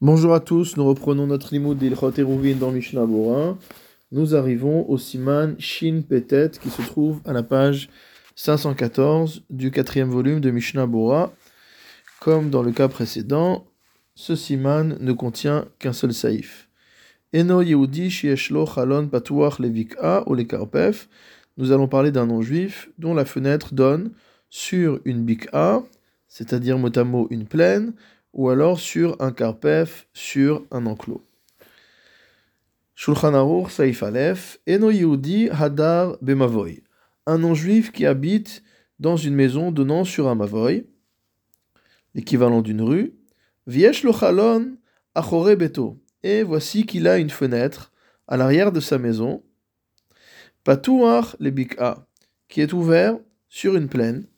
Bonjour à tous, nous reprenons notre limoud d'Ilchot Eruvin dans Mishnah Bora. Nous arrivons au siman Shin Petet qui se trouve à la page 514 du quatrième volume de Mishnah Bora. Comme dans le cas précédent, ce siman ne contient qu'un seul saïf. Eno Yehudi Shieshlo Chalon Patuach Levik'a ou Lekarpef. Nous allons parler d'un non-juif dont la fenêtre donne sur une bik'a, c'est-à-dire mot à mot une plaine, ou alors sur un karpef, sur un enclos. Shulchan Aruch Saif Aleph, Eno Yehudi Hadar Bemavoy, un non-juif qui habite dans une maison donnant sur un mavoy, l'équivalent d'une rue, Viesh Lochalon Achore Beto, et voici qu'il a une fenêtre à l'arrière de sa maison, Patouach le Bik'a, qui est ouvert sur une plaine,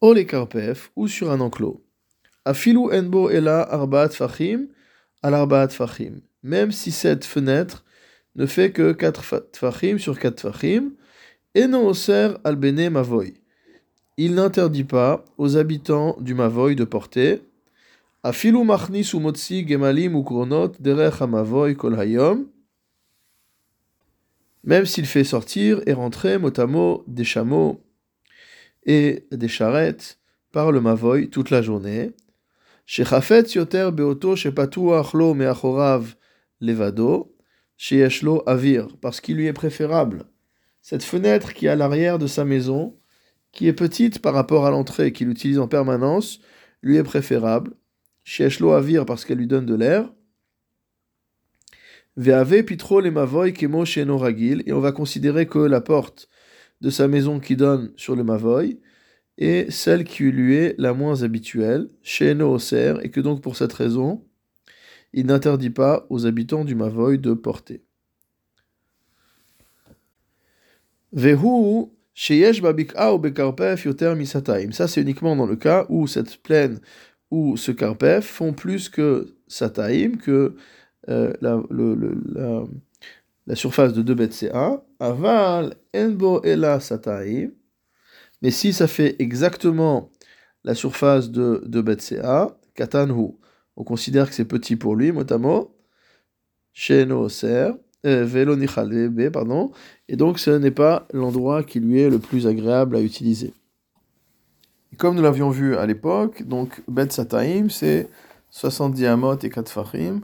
ou les karpef, ou sur un enclos. Afilu enbo ela arbaat fachim al arbaat fachim. Même si cette fenêtre ne fait que 4 tfachim sur 4 tfachim, eno oser al bene mavoy. Il n'interdit pas aux habitants du mavoy de porter Afilu machnis ou motzi gemalim ou kronot derech mavoy kol hayom. Même s'il fait sortir et rentrer motamo des chameaux et des charrettes par le mavoy toute la journée שחפץ יותר באותו שפתוח לו מאחוריו לבדו, שיש לו אוויר, parce qu'il lui est préférable. Cette fenêtre qui est à l'arrière de sa maison, qui est petite par rapport à l'entrée qu'il utilise en permanence, lui est préférable. שיש לו אוויר parce qu'elle lui donne de l'air. Ve'ave pitro le mavoy kemo sheno ragil, et on va considérer que la porte de sa maison qui donne sur le mavoy, et celle qui lui est la moins habituelle, chez Nooser, et que donc pour cette raison, il n'interdit pas aux habitants du Mavoy de porter. Vehu. Ça, c'est uniquement dans le cas où cette plaine ou ce karpef font plus que sataim, que euh, la, surface de 2 BCA. Aval enbo ela sataim. Mais si ça fait exactement la surface de, de Betsea, Katanhu, on considère que c'est petit pour lui, motamo, Sheno Ser, Velo B, pardon, et donc ce n'est pas l'endroit qui lui est le plus agréable à utiliser. Comme nous l'avions vu à l'époque, donc Bet Sataim, c'est 70 amot et 4 fachim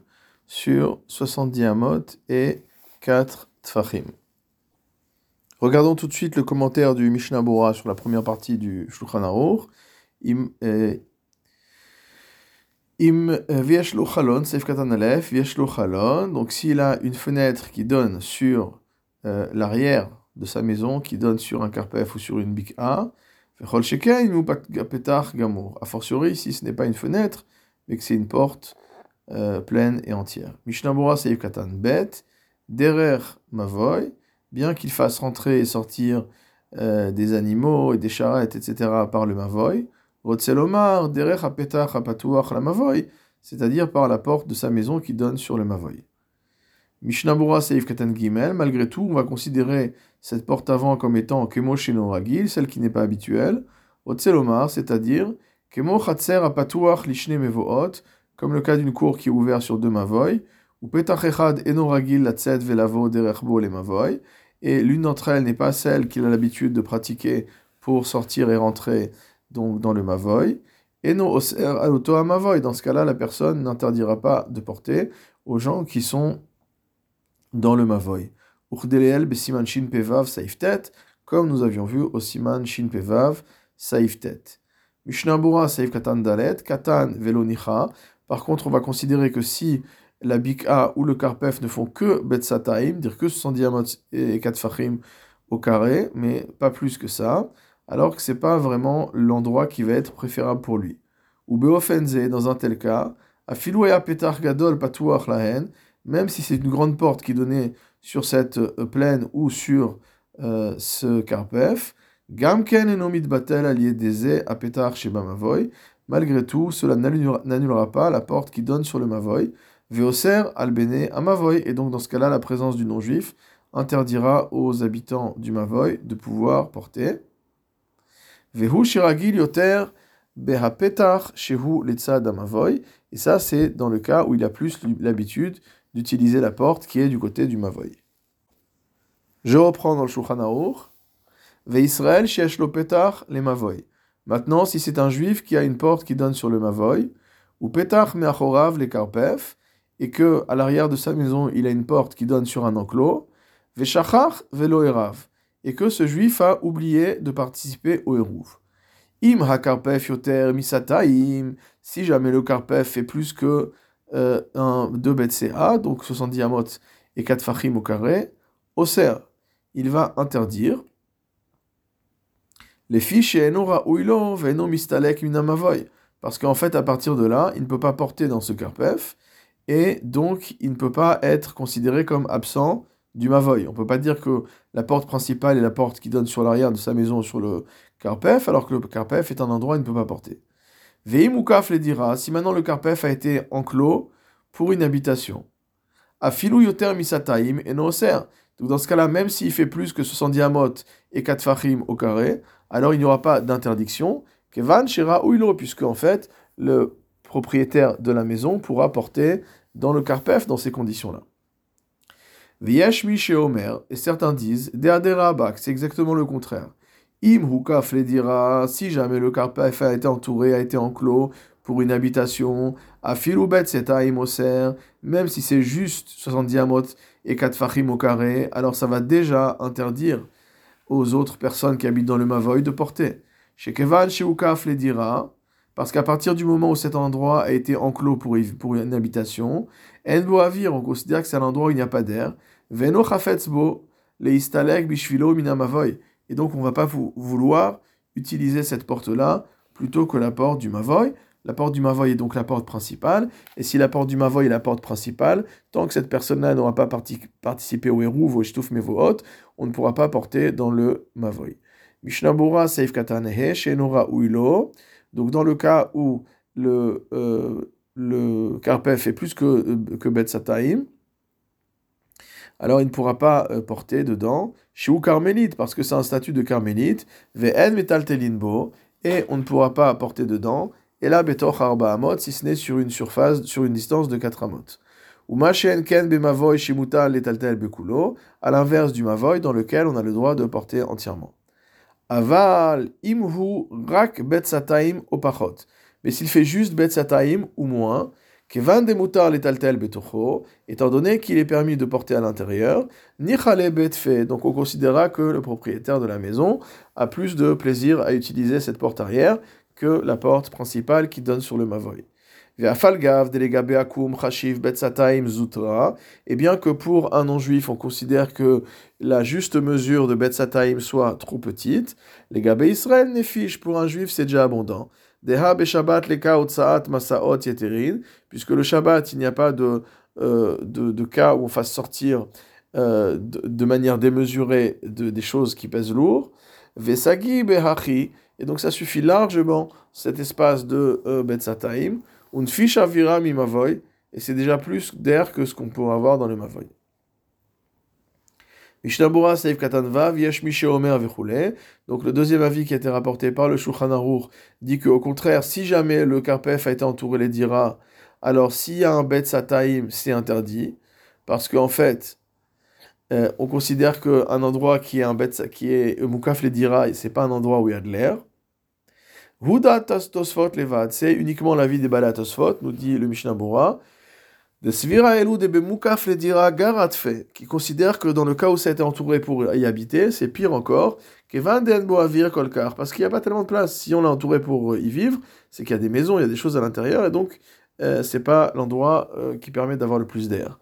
sur 70 amot et 4 tfachim. Regardons tout de suite le commentaire du Mishnah Bora sur la première partie du Shulchan Aruch. Im Im euh, Vieshlo Chalon. Donc s'il a une fenêtre qui donne sur euh, l'arrière de sa maison, qui donne sur un karpef ou sur une bik'a, Vechol ou. A fortiori, si ce n'est pas une fenêtre, mais que c'est une porte euh, pleine et entière. Mishnah Bora, Sef Katan Bet, Derer Mavoy bien qu'il fasse rentrer et sortir euh, des animaux et des charrettes, etc., par le mavoy, derech apetach la mavoy, c'est-à-dire par la porte de sa maison qui donne sur le mavoy. Mishnabura Seif Katan Gimel, malgré tout, on va considérer cette porte avant comme étant Kemo Ragil, celle qui n'est pas habituelle, Rotzelomar, c'est-à-dire Kemo Chatser apatuach lishne mevoot, comme le cas d'une cour qui est ouverte sur deux mavoy, ou Petach Echad Eno Ragil la velavo derechbo le mavoy, et l'une d'entre elles n'est pas celle qu'il a l'habitude de pratiquer pour sortir et rentrer donc dans le mavoy. Et non auto mavoy. Dans ce cas-là, la personne n'interdira pas de porter aux gens qui sont dans le mavoy. Uchdeleel besiman shin pevav saiftet, comme nous avions vu au siman shin pevav saiftet. Mishnabura saif katan dalet, katan velonicha. Par contre, on va considérer que si la bika ou le karpef ne font que betsataim, dire que 70 amot et 4 fachim au carré, mais pas plus que ça, alors que c'est pas vraiment l'endroit qui va être préférable pour lui. Ou beofenze, dans un tel cas, afilouaya petar gadol patouach lahen, même si c'est une grande porte qui donnait sur cette euh, plaine ou sur euh, ce karpef, gamken enomit batel aliedeze a petar sheba mavoy, malgré tout, cela n'annulera pas la porte qui donne sur le mavoy, Veoser albene amavoy, et donc dans ce cas-là, la présence du non-juif interdira aux habitants du Mavoy de pouvoir porter. Vehu shiragil yoter beha petar shehu letzad amavoy. Et ça, c'est dans le cas où il a plus l'habitude d'utiliser la porte qui est du côté du mavoy. Je reprends dans le Shulchan Aruch. Petar le mavoy. Maintenant, si c'est un juif qui a une porte qui donne sur le mavoy, ou petar meachorav le karpef, et que à l'arrière de sa maison il a une porte qui donne sur un enclos, ve shachar velo et que ce juif a oublié de participer au eruv. Im hakarpef yoter misataim, si jamais le karpef fait plus que euh, un, 2 BCA, donc 70 amot et 4 fachim au carré, oser, il va interdire les fiches et enora veno mistalek minamavoy. Parce qu'en fait, à partir de là, il ne peut pas porter dans ce karpef, et donc il ne peut pas être considéré comme absent du mavoy. On ne peut pas dire que la porte principale est la porte qui donne sur l'arrière de sa maison sur le carpef, alors que le carpef est un endroit où il ne peut pas porter. Veimukaf le dira, si maintenant le carpef a été enclos pour une habitation. Afilu yoter misataim et noser. Donc dans ce cas-là, même s'il fait plus que 70 amot et 4 fachim au carré, alors il n'y aura pas d'interdiction. Kevan shira uilo, puisque en fait, le propriétaire de la maison pourra porter dans le carpef dans ces conditions-là. Viesh chez Omer, et certains disent, c'est exactement le contraire. Im hukaf le dira, si jamais le carpef a été entouré, a été enclos pour une habitation, à filoubet seta imoser, même si c'est juste 70 amot et 4 fachim au carré, alors ça va déjà interdire aux autres personnes qui habitent dans le Mavoy de porter. Chez Keval, chez Ukaf les dira, parce qu'à partir du moment où cet endroit a été enclos pour, pour une habitation, Enboavir, on considère que c'est un endroit où il n'y a pas d'air, Veno Chafetzbo, le Istalek Bishvilo Minamavoy. Et donc on ne va pas vouloir utiliser cette porte-là plutôt que la porte du Mavoy. La porte du Mavoy est donc la porte principale. Et si la porte du Mavoy est la porte principale, tant que cette personne-là n'aura pas participé au Hérouv, au Shtuf Mevohot, on ne pourra pas porter dans le Mavoy. Mishnabura Seif Katanehe, Shenora Uilo. Donc dans le cas où le, euh, le est plus que, euh, que Bet Sataim, alors il ne pourra pas euh, porter dedans Shiu Carmélite, parce que c'est un statut de Carmélite, Ve'en Metal Telinbo, et on ne pourra pas porter dedans et là, betoch arba amot, si ce n'est sur une surface, sur une distance de 4 amot. Ou machen ken bemavoy shimuta letaltel bekulo, à l'inverse du mavoy dans lequel on a le droit de porter entièrement. Aval imhu rak betzataim opachot. Mais s'il fait juste betzataim ou moins, kevan demutar letaltel betocho, étant donné qu'il est permis de porter à l'intérieur, nichale betfe, donc on considérera que le propriétaire de la maison a plus de plaisir à utiliser cette porte arrière que la porte principale qui donne sur le Mavoy. Et bien que pour un non-juif, on considère que la juste mesure de Betzataim soit trop petite, les Gabé Israël fiche. Pour un juif, c'est déjà abondant. Puisque le Shabbat, il n'y a pas de, euh, de, cas où on fasse sortir euh, de, manière démesurée de, des choses qui pèsent lourd. Vesagi behachi, et donc ça suffit largement, cet espace de euh, Betzataim, une fiche avira mi mavoy, et c'est déjà plus d'air que ce qu'on peut avoir dans le mavoy. Mishnabura Seif Katanva, Viesh Mishe Omer Donc le deuxième avis qui a été rapporté par le Shulchan Aruch dit qu'au contraire, si jamais le Karpef a été entouré les dira, alors s'il y a un Bet Sataim, c'est interdit. Parce qu'en fait, euh, on considère qu'un endroit qui est un bet, qui est Moukaf les dira, c'est pas un endroit où il y a de l'air. Tosfot Levad, c'est uniquement la vie des Bala Tosfot, nous dit le Mishnah Bora. De Svira Elou de Bemoukaf le dira Garatfe, qui considère que dans le cas où ça a été entouré pour y habiter, c'est pire encore que Den Boavir Kolkar, parce qu'il n'y a pas tellement de place. Si on l'a entouré pour y vivre, c'est qu'il y a des maisons, il y a des choses à l'intérieur, et donc euh, c'est pas l'endroit euh, qui permet d'avoir le plus d'air.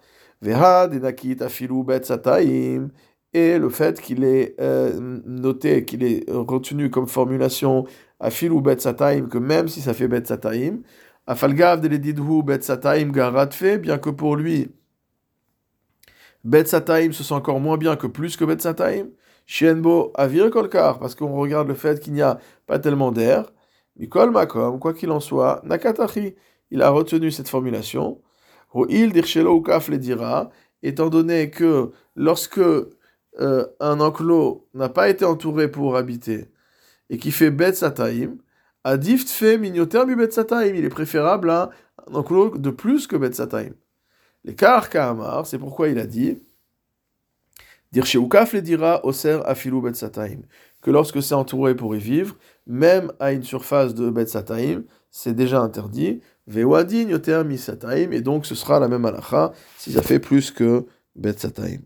Et le fait qu'il est euh, noté, qu'il est retenu comme formulation Afilu Bet Sataim, que même si ça fait Bet Sataim, Afalgav de l'Edidhu Bet Sataim Garatfe, bien que pour lui, Bet Sataim se sent encore moins bien que plus que Bet Sataim. Shienbo Avir Kolkar, parce qu'on regarde le fait qu'il n'y a pas tellement d'air. Mikol Makom, quoi qu'il en soit, Nakatachi, il a retenu cette formulation le dira, étant donné que lorsque un enclos n'a pas été entouré pour habiter et qui fait bet sataim, Adif mi betsataim. Il est préférable à un enclos de plus que betsataim. L'écart Kahamar, c'est pourquoi il a dit Dire chez le dira oser afilu betsataim. Que lorsque c'est entouré pour y vivre, même à une surface de betsataim, c'est déjà interdit. Vewadin yoter misataim. Et donc ce sera la même halakha si ça fait plus que betsataim.